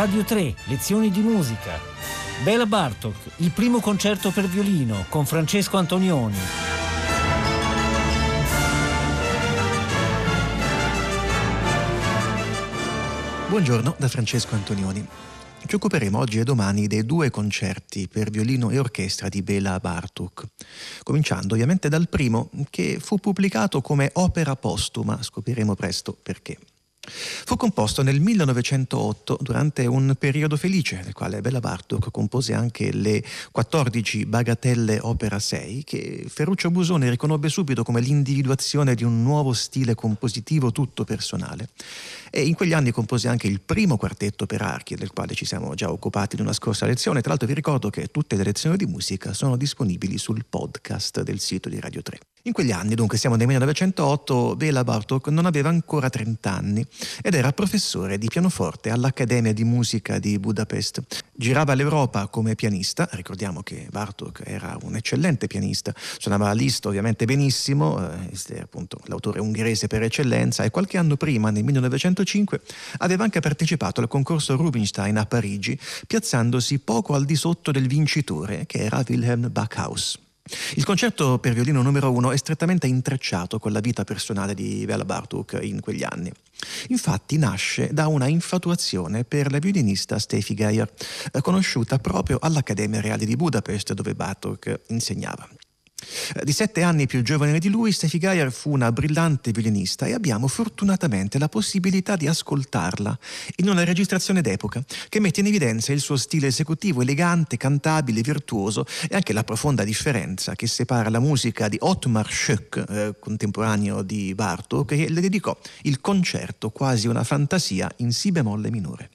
Radio 3, lezioni di musica. Bela Bartok, il primo concerto per violino con Francesco Antonioni. Buongiorno da Francesco Antonioni. Ci occuperemo oggi e domani dei due concerti per violino e orchestra di Bela Bartuk, cominciando ovviamente dal primo che fu pubblicato come opera postuma, scopriremo presto perché. Fu composto nel 1908 durante un periodo felice nel quale Bella Bartok compose anche le 14 bagatelle opera 6 che Ferruccio Busone riconobbe subito come l'individuazione di un nuovo stile compositivo tutto personale. E in quegli anni compose anche il primo quartetto per archi del quale ci siamo già occupati in una scorsa lezione. Tra l'altro vi ricordo che tutte le lezioni di musica sono disponibili sul podcast del sito di Radio 3. In quegli anni, dunque siamo nel 1908, Bela Bartok non aveva ancora 30 anni ed era professore di pianoforte all'Accademia di Musica di Budapest. Girava l'Europa come pianista, ricordiamo che Bartok era un eccellente pianista, suonava lista ovviamente benissimo, eh, appunto l'autore ungherese per eccellenza e qualche anno prima, nel 1905, aveva anche partecipato al concorso Rubinstein a Parigi, piazzandosi poco al di sotto del vincitore, che era Wilhelm Backhaus. Il concerto per violino numero uno è strettamente intrecciato con la vita personale di Bela Bartuk in quegli anni. Infatti nasce da una infatuazione per la violinista Steffi Geyer, conosciuta proprio all'Accademia Reale di Budapest dove Bartok insegnava. Eh, di sette anni più giovane di lui, Steffi Geyer fu una brillante violinista e abbiamo fortunatamente la possibilità di ascoltarla in una registrazione d'epoca che mette in evidenza il suo stile esecutivo elegante, cantabile, virtuoso e anche la profonda differenza che separa la musica di Ottmar Schoeck, eh, contemporaneo di Bartok, che le dedicò il concerto quasi una fantasia in si bemolle minore.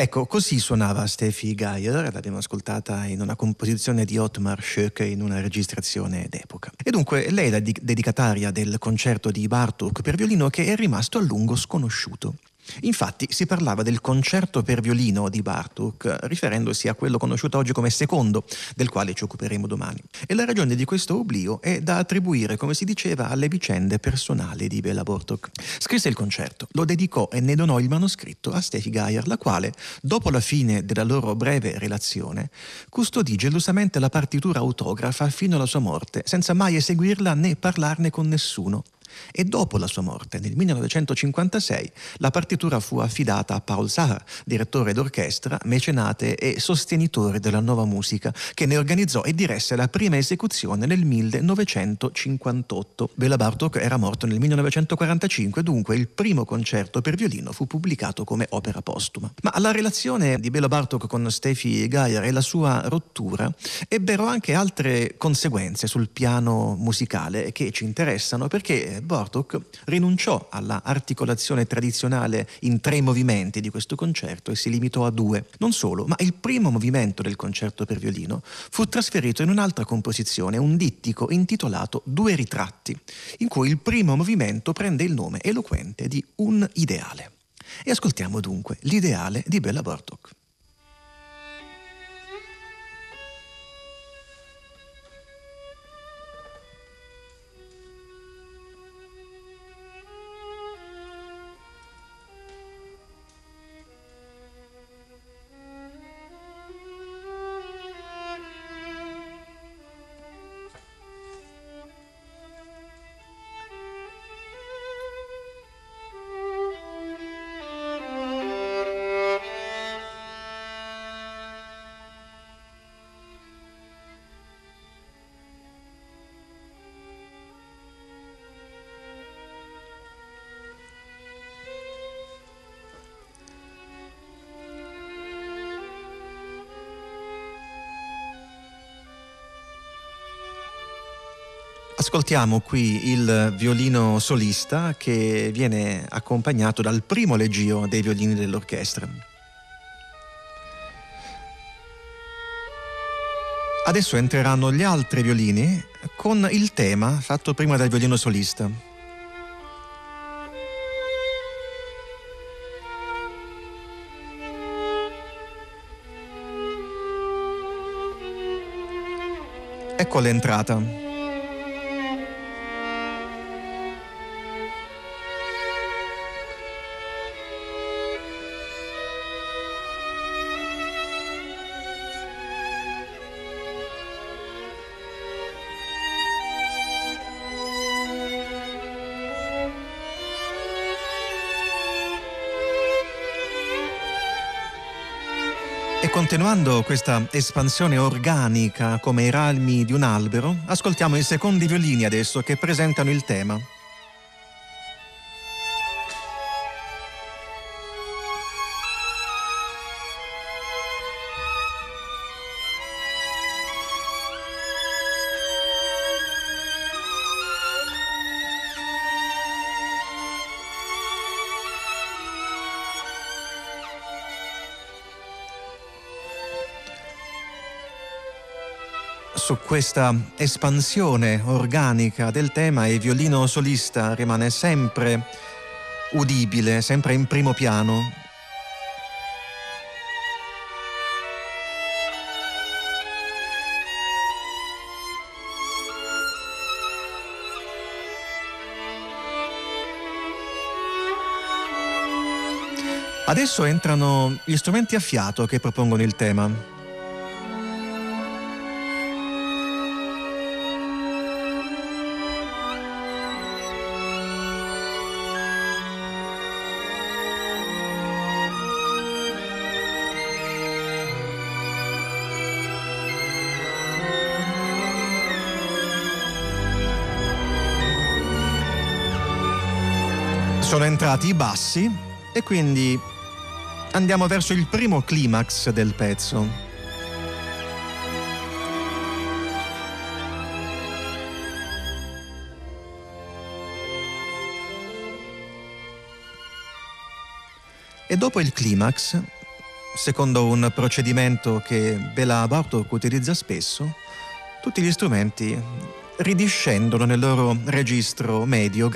Ecco, così suonava Steffi Geyer, l'abbiamo ascoltata in una composizione di Ottmar Schoeck in una registrazione d'epoca. E dunque lei è la dedicataria del concerto di Bartok per violino che è rimasto a lungo sconosciuto. Infatti si parlava del concerto per violino di Bartok, riferendosi a quello conosciuto oggi come secondo, del quale ci occuperemo domani. E la ragione di questo oblio è da attribuire, come si diceva, alle vicende personali di Bela Bartok. Scrisse il concerto, lo dedicò e ne donò il manoscritto a Steffi Geyer, la quale, dopo la fine della loro breve relazione, custodì gelosamente la partitura autografa fino alla sua morte, senza mai eseguirla né parlarne con nessuno e dopo la sua morte, nel 1956, la partitura fu affidata a Paul Sahar, direttore d'orchestra, mecenate e sostenitore della nuova musica, che ne organizzò e diresse la prima esecuzione nel 1958. Bela Bartok era morto nel 1945, dunque il primo concerto per violino fu pubblicato come opera postuma. Ma la relazione di Bela Bartok con Steffi Geyer e la sua rottura ebbero anche altre conseguenze sul piano musicale che ci interessano perché Bartok rinunciò alla articolazione tradizionale in tre movimenti di questo concerto e si limitò a due. Non solo, ma il primo movimento del concerto per violino fu trasferito in un'altra composizione, un dittico intitolato Due ritratti, in cui il primo movimento prende il nome eloquente di Un ideale. E ascoltiamo dunque l'ideale di Bella Bartok. Ascoltiamo qui il violino solista che viene accompagnato dal primo leggio dei violini dell'orchestra. Adesso entreranno gli altri violini con il tema fatto prima dal violino solista. Ecco l'entrata. Continuando questa espansione organica come i rami di un albero, ascoltiamo i secondi violini adesso che presentano il tema. Questa espansione organica del tema il violino solista rimane sempre udibile, sempre in primo piano. Adesso entrano gli strumenti a fiato che propongono il tema. Sono entrati i bassi e quindi andiamo verso il primo climax del pezzo. E dopo il climax, secondo un procedimento che Bela Bartok utilizza spesso, tutti gli strumenti ridiscendono nel loro registro medio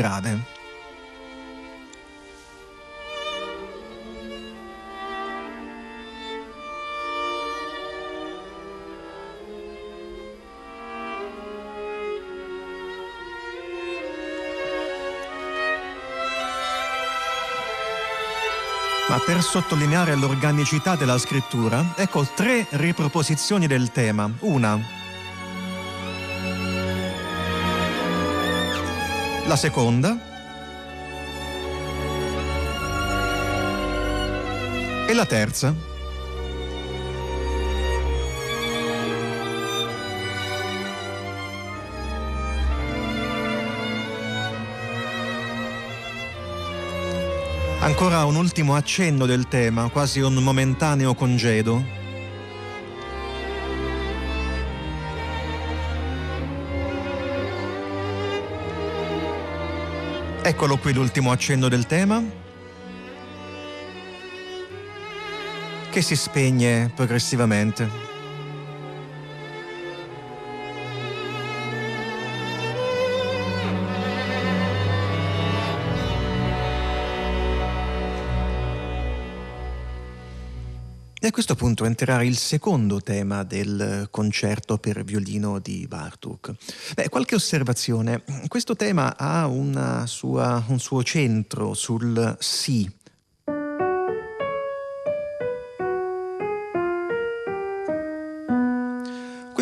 Ma per sottolineare l'organicità della scrittura, ecco tre riproposizioni del tema. Una. La seconda. E la terza. Ancora un ultimo accenno del tema, quasi un momentaneo congedo. Eccolo qui l'ultimo accenno del tema, che si spegne progressivamente. E a questo punto entrerà il secondo tema del concerto per violino di Bartuk. Beh, qualche osservazione. Questo tema ha sua, un suo centro sul sì,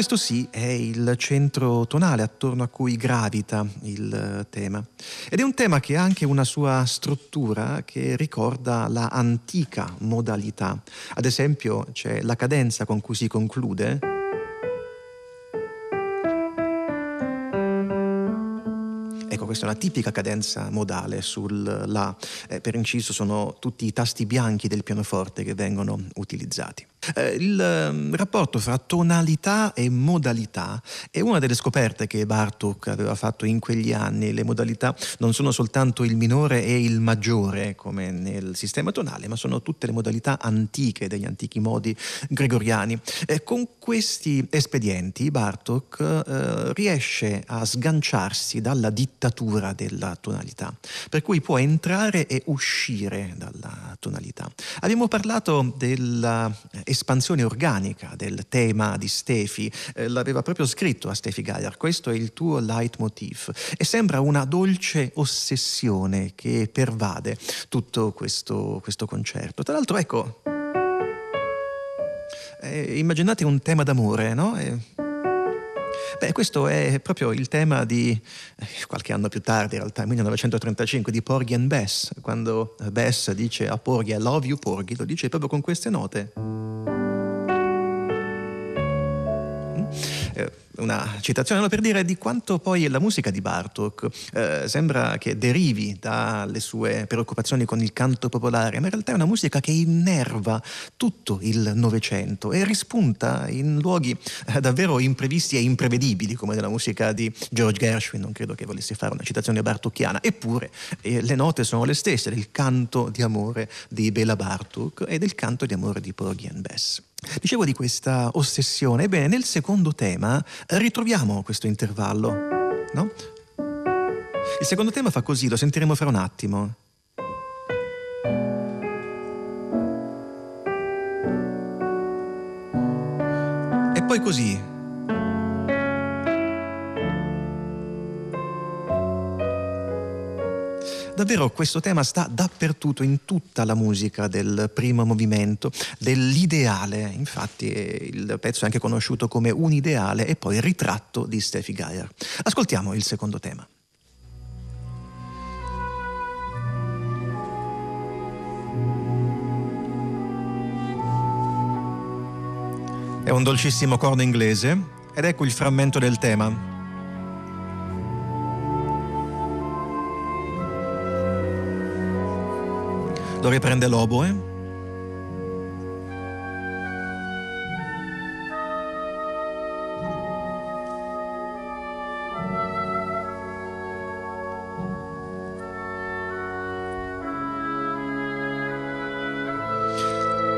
Questo sì è il centro tonale attorno a cui gravita il tema ed è un tema che ha anche una sua struttura che ricorda la antica modalità. Ad esempio c'è la cadenza con cui si conclude. Ecco, questa è una tipica cadenza modale sul La. Eh, per inciso sono tutti i tasti bianchi del pianoforte che vengono utilizzati. Eh, il ehm, rapporto fra tonalità e modalità è una delle scoperte che Bartok aveva fatto in quegli anni. Le modalità non sono soltanto il minore e il maggiore come nel sistema tonale, ma sono tutte le modalità antiche degli antichi modi gregoriani. Eh, con questi espedienti Bartok eh, riesce a sganciarsi dalla dittatura della tonalità, per cui può entrare e uscire dalla tonalità. Abbiamo parlato della espansione organica del tema di Stefi, eh, l'aveva proprio scritto a Stefi Geier, questo è il tuo leitmotiv e sembra una dolce ossessione che pervade tutto questo, questo concerto. Tra l'altro ecco, eh, immaginate un tema d'amore, no? Eh, Beh, questo è proprio il tema di eh, qualche anno più tardi, in realtà, 1935, di Porgy and Bess, quando Bess dice a Porgy I love you Porgy, lo dice proprio con queste note. Una citazione per dire di quanto poi la musica di Bartok eh, sembra che derivi dalle sue preoccupazioni con il canto popolare, ma in realtà è una musica che innerva tutto il Novecento e rispunta in luoghi eh, davvero imprevisti e imprevedibili, come nella musica di George Gershwin, non credo che volessi fare una citazione bartocchiana, eppure eh, le note sono le stesse del canto di amore di Bela Bartok e del canto di amore di Porgy and Bess. Dicevo di questa ossessione, ebbene nel secondo tema ritroviamo questo intervallo, no? Il secondo tema fa così, lo sentiremo fra un attimo. E poi così. Davvero questo tema sta dappertutto, in tutta la musica del primo movimento, dell'ideale. Infatti il pezzo è anche conosciuto come un ideale e poi ritratto di Steffi Geier. Ascoltiamo il secondo tema. È un dolcissimo corno inglese ed ecco il frammento del tema. Lo riprende l'oboe.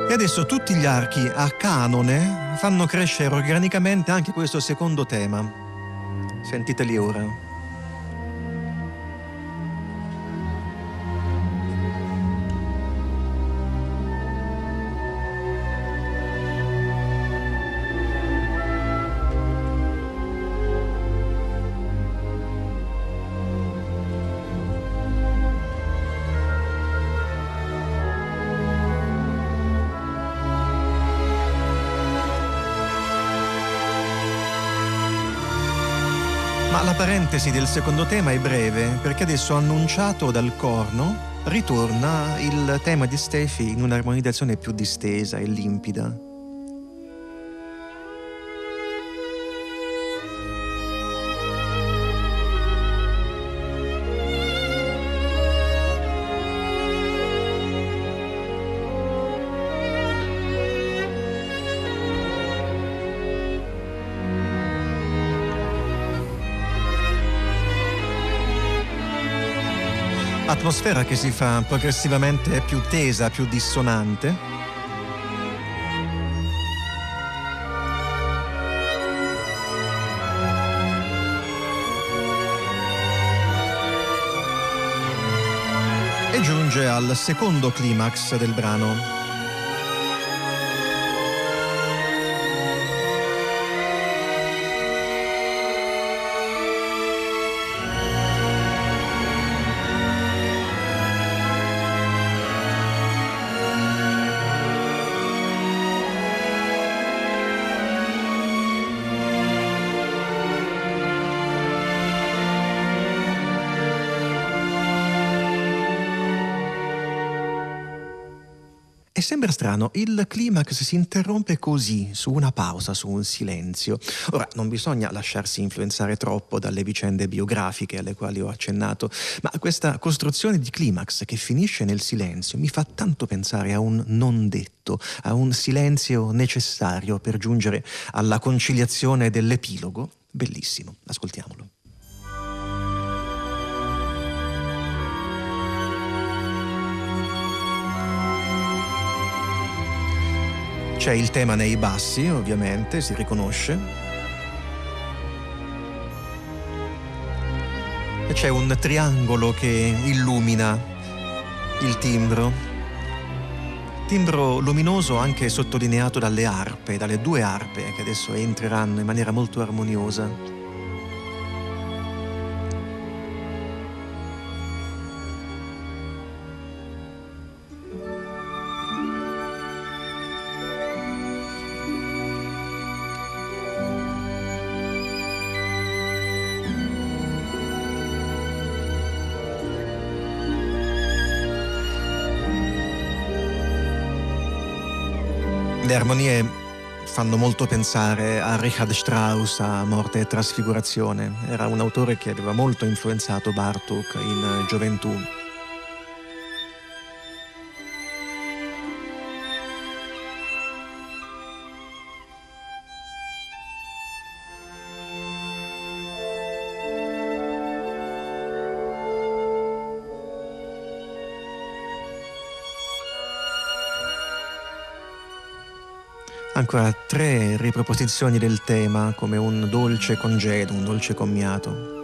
E adesso tutti gli archi a canone fanno crescere organicamente anche questo secondo tema. Sentiteli ora. La parentesi del secondo tema è breve perché adesso annunciato dal corno ritorna il tema di Steffi in un'armonizzazione più distesa e limpida. Atmosfera che si fa progressivamente più tesa, più dissonante. E giunge al secondo climax del brano. Sembra strano, il climax si interrompe così, su una pausa, su un silenzio. Ora, non bisogna lasciarsi influenzare troppo dalle vicende biografiche alle quali ho accennato, ma questa costruzione di climax che finisce nel silenzio mi fa tanto pensare a un non detto, a un silenzio necessario per giungere alla conciliazione dell'epilogo. Bellissimo, ascoltiamolo. C'è il tema nei bassi, ovviamente, si riconosce. E c'è un triangolo che illumina il timbro. Timbro luminoso anche sottolineato dalle arpe, dalle due arpe che adesso entreranno in maniera molto armoniosa. Le armonie fanno molto pensare a Richard Strauss, a Morte e Trasfigurazione. Era un autore che aveva molto influenzato Bartok in gioventù. Ancora tre riproposizioni del tema come un dolce congedo, un dolce commiato.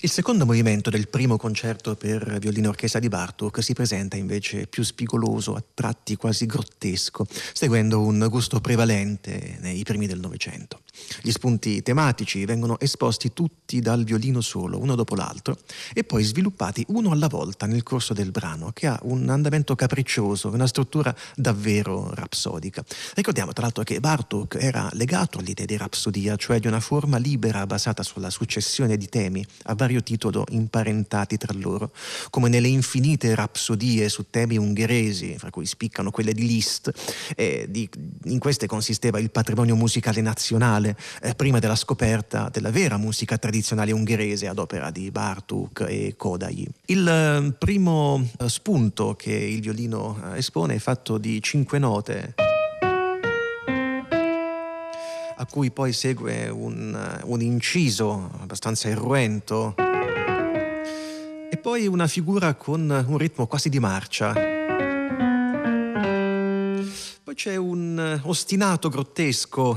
Il secondo movimento del primo concerto per violino orchestra di Bartok si presenta invece più spigoloso, a tratti quasi grottesco, seguendo un gusto prevalente nei primi del Novecento. Gli spunti tematici vengono esposti tutti dal violino solo, uno dopo l'altro, e poi sviluppati uno alla volta nel corso del brano, che ha un andamento capriccioso, una struttura davvero rapsodica. Ricordiamo tra l'altro che Bartok era legato all'idea di rapsodia, cioè di una forma libera basata sulla successione di temi a vario titolo imparentati tra loro, come nelle infinite rapsodie su temi ungheresi, fra cui spiccano quelle di Liszt. Eh, di, in queste consisteva il patrimonio musicale nazionale, eh, prima della scoperta della vera musica tradizionale ungherese ad opera di Bartuk e Kodai. Il eh, primo eh, spunto che il violino eh, espone è fatto di cinque note a cui poi segue un, un inciso abbastanza irruento e poi una figura con un ritmo quasi di marcia. Poi c'è un ostinato grottesco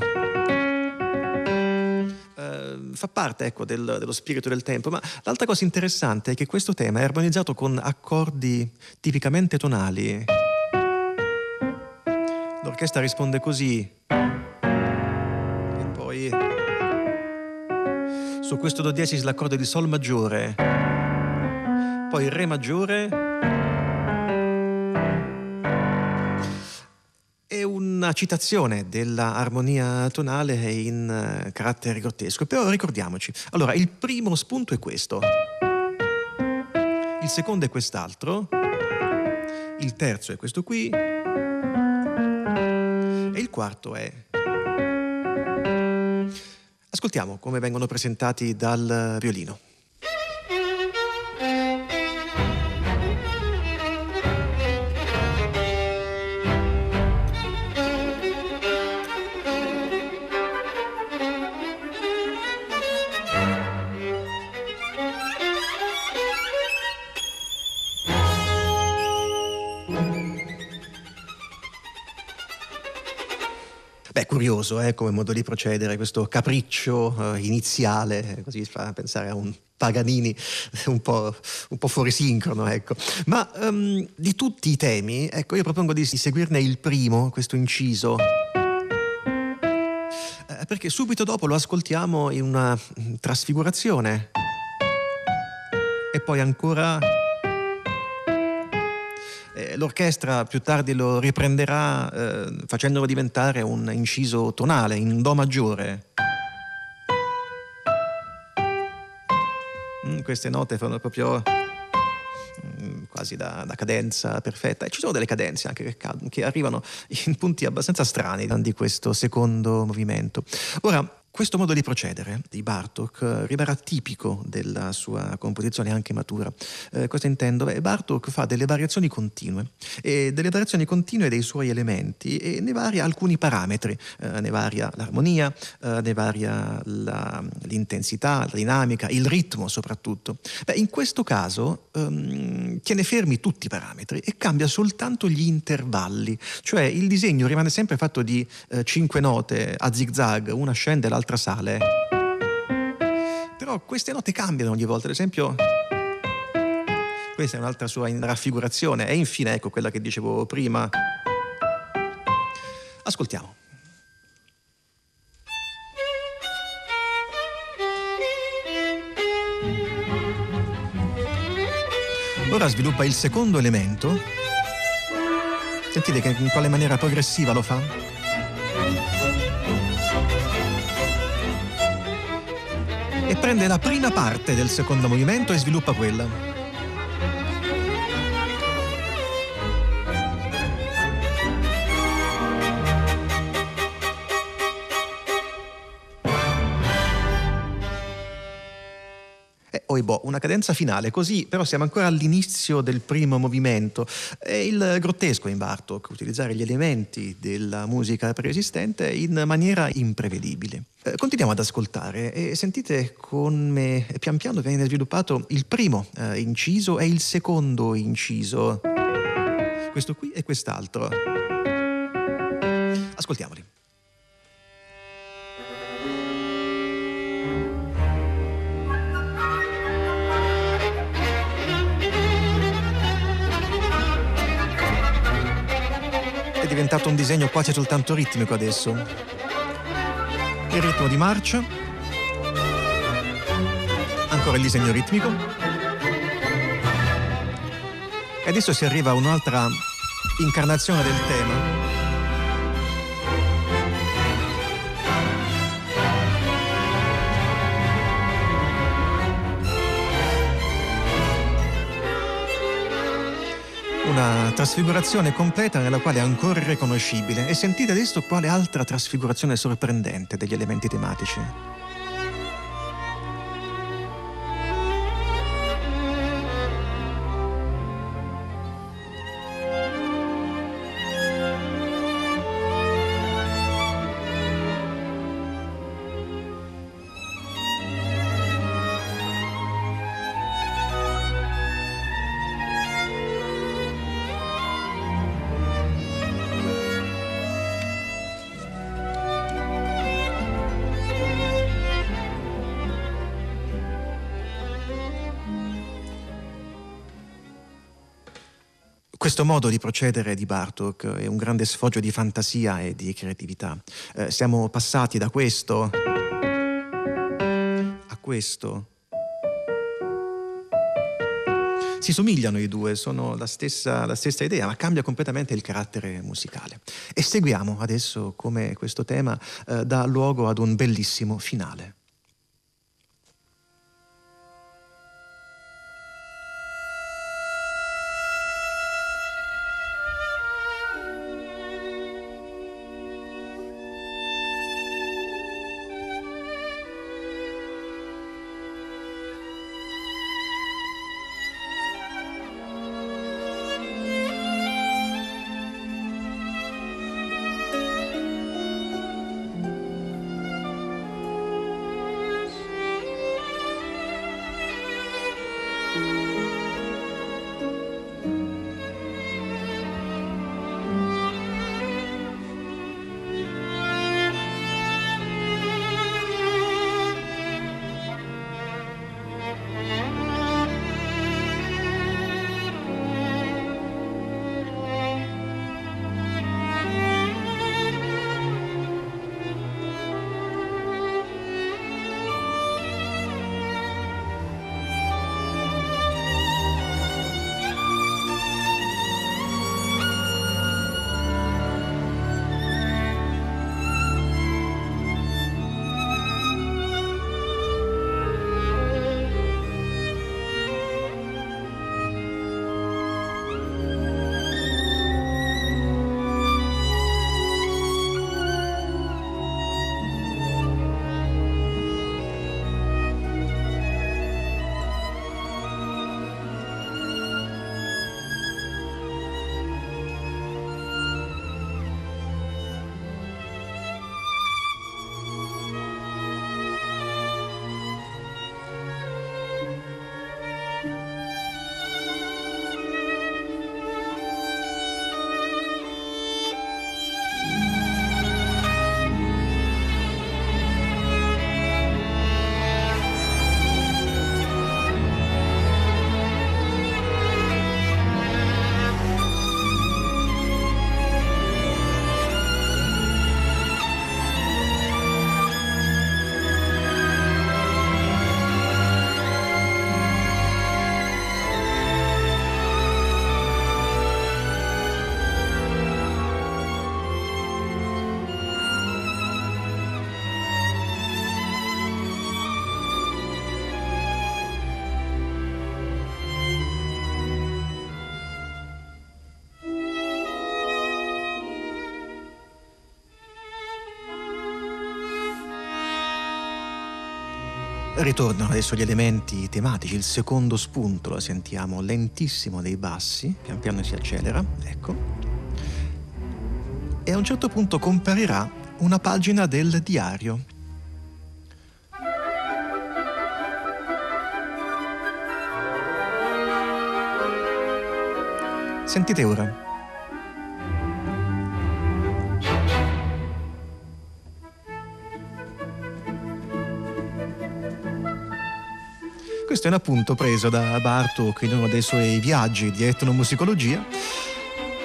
eh, fa parte ecco, del, dello spirito del tempo, ma l'altra cosa interessante è che questo tema è armonizzato con accordi tipicamente tonali. L'orchestra risponde così. Su questo do diesis l'accordo di Sol maggiore, poi Re maggiore. E una citazione dell'armonia tonale in eh, carattere grottesco. Però ricordiamoci, allora il primo spunto è questo, il secondo è quest'altro, il terzo è questo qui. E il quarto è Ascoltiamo come vengono presentati dal violino. Curioso eh, come modo di procedere, questo capriccio eh, iniziale, così fa pensare a un Paganini un po', un po fuori sincrono, ecco. Ma um, di tutti i temi, ecco, io propongo di seguirne il primo, questo inciso eh, perché subito dopo lo ascoltiamo in una mm, trasfigurazione e poi ancora l'orchestra più tardi lo riprenderà eh, facendolo diventare un inciso tonale in Do maggiore. Mm, queste note fanno proprio mm, quasi da, da, cadenza perfetta e ci sono delle cadenze anche che, che arrivano in punti abbastanza strani di questo secondo movimento. Ora, questo modo di procedere di Bartok eh, rimarrà tipico della sua composizione anche matura. Eh, cosa intendo? Beh, Bartok fa delle variazioni continue e delle variazioni continue dei suoi elementi e ne varia alcuni parametri, eh, ne varia l'armonia, eh, ne varia la, l'intensità, la dinamica, il ritmo soprattutto. Beh, in questo caso ehm, tiene fermi tutti i parametri e cambia soltanto gli intervalli, cioè il disegno rimane sempre fatto di eh, cinque note a zigzag, una scende l'altra un'altra sale. Però queste note cambiano ogni volta, ad esempio questa è un'altra sua raffigurazione e infine ecco quella che dicevo prima. Ascoltiamo. Ora sviluppa il secondo elemento. Sentite che in quale maniera progressiva lo fa? E prende la prima parte del secondo movimento e sviluppa quella. Boh, una cadenza finale, così però siamo ancora all'inizio del primo movimento. È il grottesco in Bartok, utilizzare gli elementi della musica preesistente in maniera imprevedibile. Eh, continuiamo ad ascoltare e sentite come pian piano viene sviluppato il primo eh, inciso e il secondo inciso. Questo qui e quest'altro. Ascoltiamoli. Diventato un disegno quasi soltanto ritmico adesso. Il ritmo di marcia, ancora il disegno ritmico. E adesso si arriva a un'altra incarnazione del tema. Una trasfigurazione completa nella quale è ancora irriconoscibile. E sentite adesso quale altra trasfigurazione sorprendente degli elementi tematici. Questo modo di procedere di Bartok è un grande sfoggio di fantasia e di creatività. Eh, siamo passati da questo a questo. Si somigliano i due, sono la stessa, la stessa, idea, ma cambia completamente il carattere musicale. E seguiamo adesso come questo tema eh, dà luogo ad un bellissimo finale. Ritornano adesso gli elementi tematici, il secondo spunto lo sentiamo lentissimo dei bassi, pian piano si accelera, ecco. E a un certo punto comparirà una pagina del diario. Sentite ora. Questo è un appunto preso da Bartok in uno dei suoi viaggi di etnomusicologia,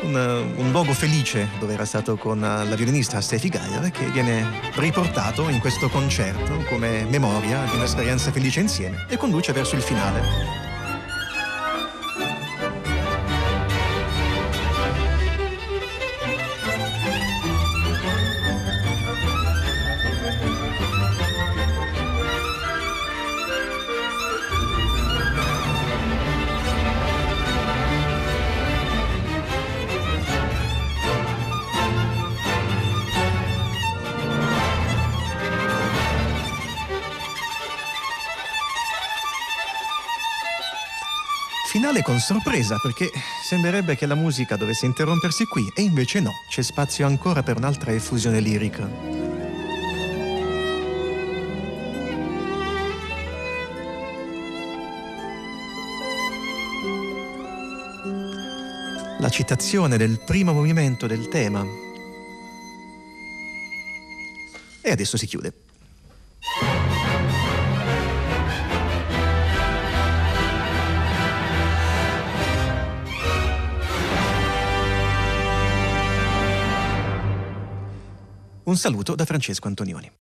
un, un luogo felice dove era stato con la violinista Steffi Geier che viene riportato in questo concerto come memoria di un'esperienza felice insieme e conduce verso il finale. Finale con sorpresa perché sembrerebbe che la musica dovesse interrompersi qui e invece no, c'è spazio ancora per un'altra effusione lirica. La citazione del primo movimento del tema. E adesso si chiude. Un saluto da Francesco Antonioni.